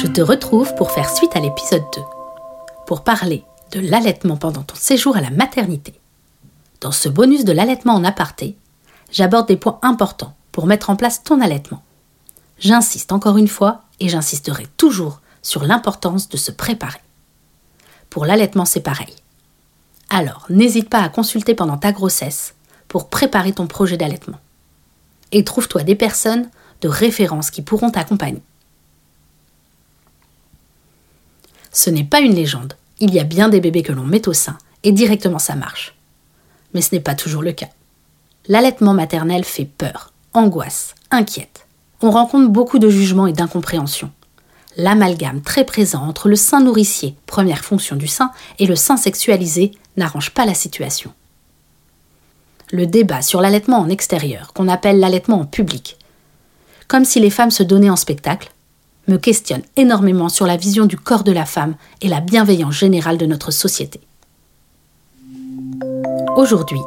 Je te retrouve pour faire suite à l'épisode 2, pour parler de l'allaitement pendant ton séjour à la maternité. Dans ce bonus de l'allaitement en aparté, j'aborde des points importants pour mettre en place ton allaitement. J'insiste encore une fois et j'insisterai toujours sur l'importance de se préparer. Pour l'allaitement, c'est pareil. Alors, n'hésite pas à consulter pendant ta grossesse pour préparer ton projet d'allaitement. Et trouve-toi des personnes de référence qui pourront t'accompagner. Ce n'est pas une légende. Il y a bien des bébés que l'on met au sein et directement ça marche. Mais ce n'est pas toujours le cas. L'allaitement maternel fait peur, angoisse, inquiète. On rencontre beaucoup de jugements et d'incompréhension. L'amalgame très présent entre le sein nourricier, première fonction du sein, et le sein sexualisé n'arrange pas la situation. Le débat sur l'allaitement en extérieur, qu'on appelle l'allaitement en public, comme si les femmes se donnaient en spectacle, me questionne énormément sur la vision du corps de la femme et la bienveillance générale de notre société. Aujourd'hui,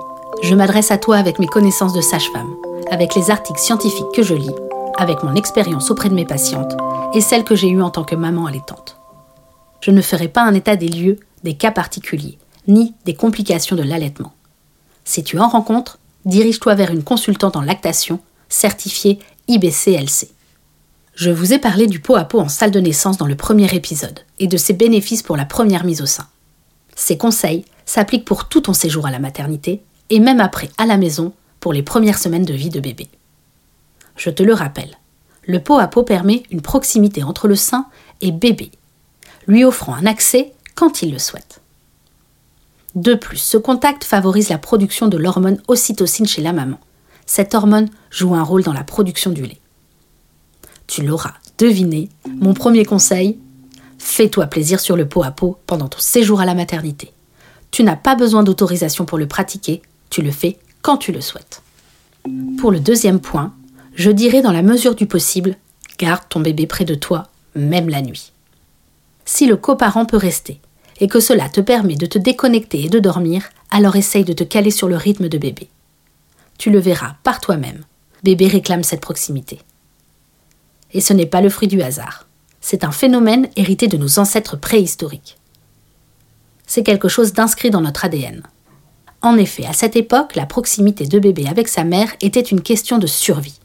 je m'adresse à toi avec mes connaissances de sage-femme, avec les articles scientifiques que je lis, avec mon expérience auprès de mes patientes et celle que j'ai eue en tant que maman allaitante. Je ne ferai pas un état des lieux des cas particuliers, ni des complications de l'allaitement. Si tu en rencontres, dirige-toi vers une consultante en lactation certifiée IBCLC. Je vous ai parlé du pot à pot en salle de naissance dans le premier épisode et de ses bénéfices pour la première mise au sein. Ces conseils s'appliquent pour tout ton séjour à la maternité et même après à la maison pour les premières semaines de vie de bébé. Je te le rappelle, le pot à pot permet une proximité entre le sein et bébé, lui offrant un accès quand il le souhaite. De plus, ce contact favorise la production de l'hormone ocytocine chez la maman. Cette hormone joue un rôle dans la production du lait. Tu l'auras deviné, mon premier conseil, fais-toi plaisir sur le pot à pot pendant ton séjour à la maternité. Tu n'as pas besoin d'autorisation pour le pratiquer, tu le fais quand tu le souhaites. Pour le deuxième point, je dirais dans la mesure du possible, garde ton bébé près de toi, même la nuit. Si le coparent peut rester, et que cela te permet de te déconnecter et de dormir, alors essaye de te caler sur le rythme de bébé. Tu le verras par toi-même. Bébé réclame cette proximité. Et ce n'est pas le fruit du hasard. C'est un phénomène hérité de nos ancêtres préhistoriques. C'est quelque chose d'inscrit dans notre ADN. En effet, à cette époque, la proximité de bébé avec sa mère était une question de survie.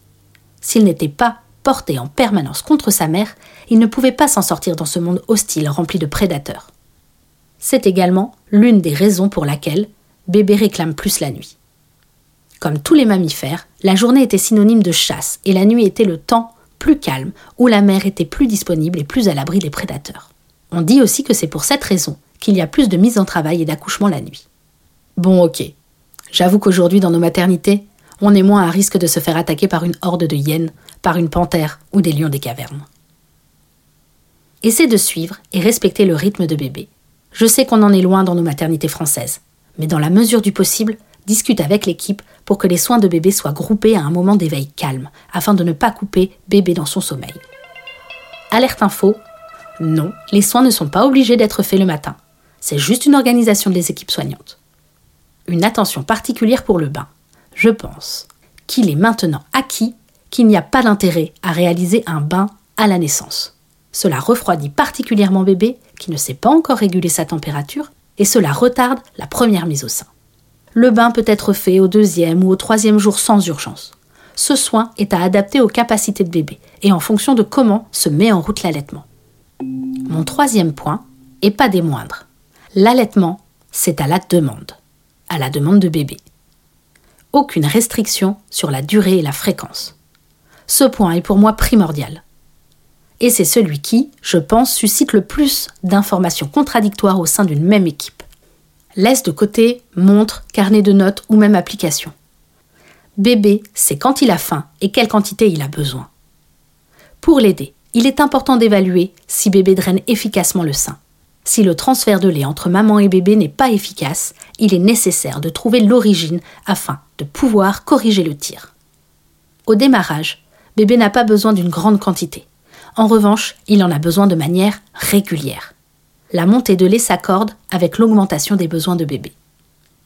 S'il n'était pas porté en permanence contre sa mère, il ne pouvait pas s'en sortir dans ce monde hostile rempli de prédateurs. C'est également l'une des raisons pour laquelle bébé réclame plus la nuit. Comme tous les mammifères, la journée était synonyme de chasse et la nuit était le temps plus calme, où la mère était plus disponible et plus à l'abri des prédateurs. On dit aussi que c'est pour cette raison qu'il y a plus de mise en travail et d'accouchement la nuit. Bon ok, j'avoue qu'aujourd'hui dans nos maternités, on est moins à risque de se faire attaquer par une horde de hyènes, par une panthère ou des lions des cavernes. Essaie de suivre et respecter le rythme de bébé. Je sais qu'on en est loin dans nos maternités françaises, mais dans la mesure du possible, discute avec l'équipe pour que les soins de bébé soient groupés à un moment d'éveil calme, afin de ne pas couper bébé dans son sommeil. Alerte info, non, les soins ne sont pas obligés d'être faits le matin. C'est juste une organisation des équipes soignantes. Une attention particulière pour le bain. Je pense qu'il est maintenant acquis qu'il n'y a pas d'intérêt à réaliser un bain à la naissance. Cela refroidit particulièrement bébé qui ne sait pas encore réguler sa température et cela retarde la première mise au sein le bain peut être fait au deuxième ou au troisième jour sans urgence. Ce soin est à adapter aux capacités de bébé et en fonction de comment se met en route l'allaitement. Mon troisième point, et pas des moindres, l'allaitement, c'est à la demande, à la demande de bébé. Aucune restriction sur la durée et la fréquence. Ce point est pour moi primordial. Et c'est celui qui, je pense, suscite le plus d'informations contradictoires au sein d'une même équipe. Laisse de côté montre, carnet de notes ou même application. Bébé, c'est quand il a faim et quelle quantité il a besoin. Pour l'aider, il est important d'évaluer si bébé draine efficacement le sein. Si le transfert de lait entre maman et bébé n'est pas efficace, il est nécessaire de trouver l'origine afin de pouvoir corriger le tir. Au démarrage, bébé n'a pas besoin d'une grande quantité. En revanche, il en a besoin de manière régulière la montée de lait s'accorde avec l'augmentation des besoins de bébé.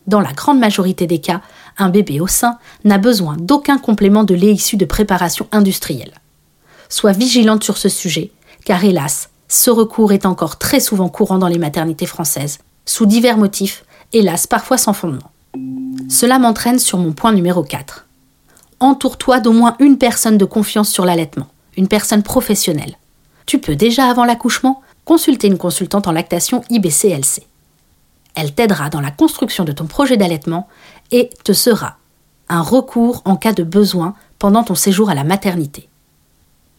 Dans la grande majorité des cas, un bébé au sein n'a besoin d'aucun complément de lait issu de préparation industrielle. Sois vigilante sur ce sujet, car hélas, ce recours est encore très souvent courant dans les maternités françaises, sous divers motifs, hélas parfois sans fondement. Cela m'entraîne sur mon point numéro 4. Entoure-toi d'au moins une personne de confiance sur l'allaitement, une personne professionnelle. Tu peux déjà avant l'accouchement consulter une consultante en lactation IBCLC. Elle t'aidera dans la construction de ton projet d'allaitement et te sera un recours en cas de besoin pendant ton séjour à la maternité.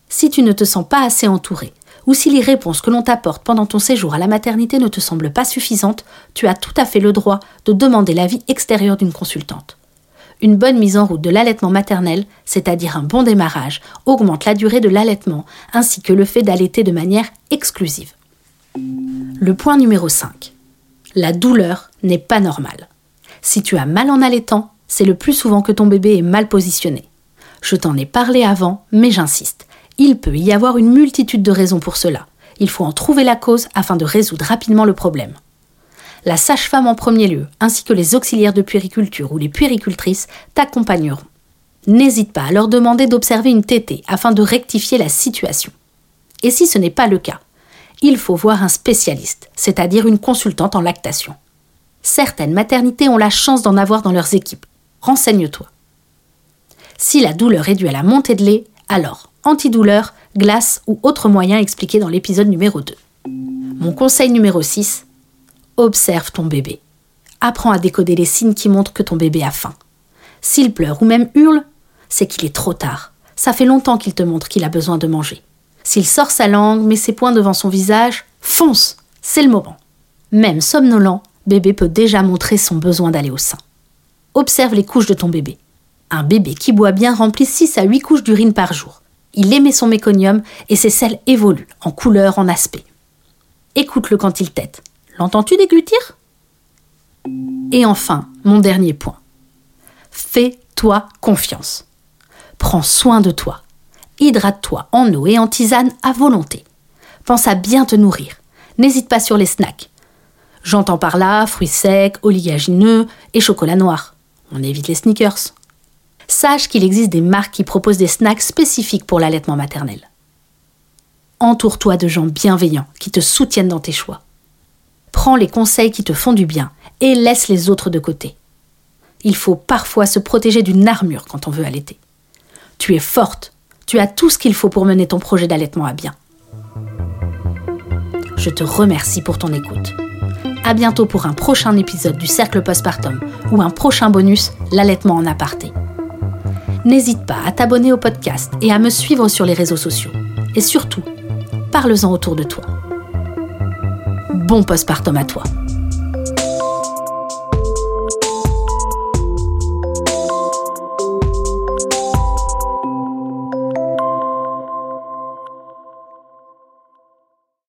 Si tu ne te sens pas assez entouré, ou si les réponses que l'on t'apporte pendant ton séjour à la maternité ne te semblent pas suffisantes, tu as tout à fait le droit de demander l'avis extérieur d'une consultante. Une bonne mise en route de l'allaitement maternel, c'est-à-dire un bon démarrage, augmente la durée de l'allaitement ainsi que le fait d'allaiter de manière exclusive. Le point numéro 5. La douleur n'est pas normale. Si tu as mal en allaitant, c'est le plus souvent que ton bébé est mal positionné. Je t'en ai parlé avant, mais j'insiste. Il peut y avoir une multitude de raisons pour cela. Il faut en trouver la cause afin de résoudre rapidement le problème. La sage-femme en premier lieu, ainsi que les auxiliaires de puériculture ou les puéricultrices t'accompagneront. N'hésite pas à leur demander d'observer une tétée afin de rectifier la situation. Et si ce n'est pas le cas, il faut voir un spécialiste, c'est-à-dire une consultante en lactation. Certaines maternités ont la chance d'en avoir dans leurs équipes. Renseigne-toi. Si la douleur est due à la montée de lait, alors antidouleur, glace ou autre moyen expliqué dans l'épisode numéro 2. Mon conseil numéro 6, observe ton bébé. Apprends à décoder les signes qui montrent que ton bébé a faim. S'il pleure ou même hurle, c'est qu'il est trop tard. Ça fait longtemps qu'il te montre qu'il a besoin de manger. S'il sort sa langue, met ses poings devant son visage, fonce, c'est le moment. Même somnolent, bébé peut déjà montrer son besoin d'aller au sein. Observe les couches de ton bébé. Un bébé qui boit bien remplit 6 à 8 couches d'urine par jour. Il émet son méconium et ses selles évoluent en couleur, en aspect. Écoute-le quand il tète. L'entends-tu déglutir Et enfin, mon dernier point. Fais-toi confiance. Prends soin de toi. Hydrate-toi en eau et en tisane à volonté. Pense à bien te nourrir. N'hésite pas sur les snacks. J'entends par là fruits secs, oléagineux et chocolat noir. On évite les sneakers. Sache qu'il existe des marques qui proposent des snacks spécifiques pour l'allaitement maternel. Entoure-toi de gens bienveillants qui te soutiennent dans tes choix. Prends les conseils qui te font du bien et laisse les autres de côté. Il faut parfois se protéger d'une armure quand on veut allaiter. Tu es forte, tu as tout ce qu'il faut pour mener ton projet d'allaitement à bien. Je te remercie pour ton écoute. À bientôt pour un prochain épisode du Cercle Postpartum ou un prochain bonus, l'allaitement en aparté. N'hésite pas à t'abonner au podcast et à me suivre sur les réseaux sociaux. Et surtout, parle-en autour de toi bon postpartum à toi.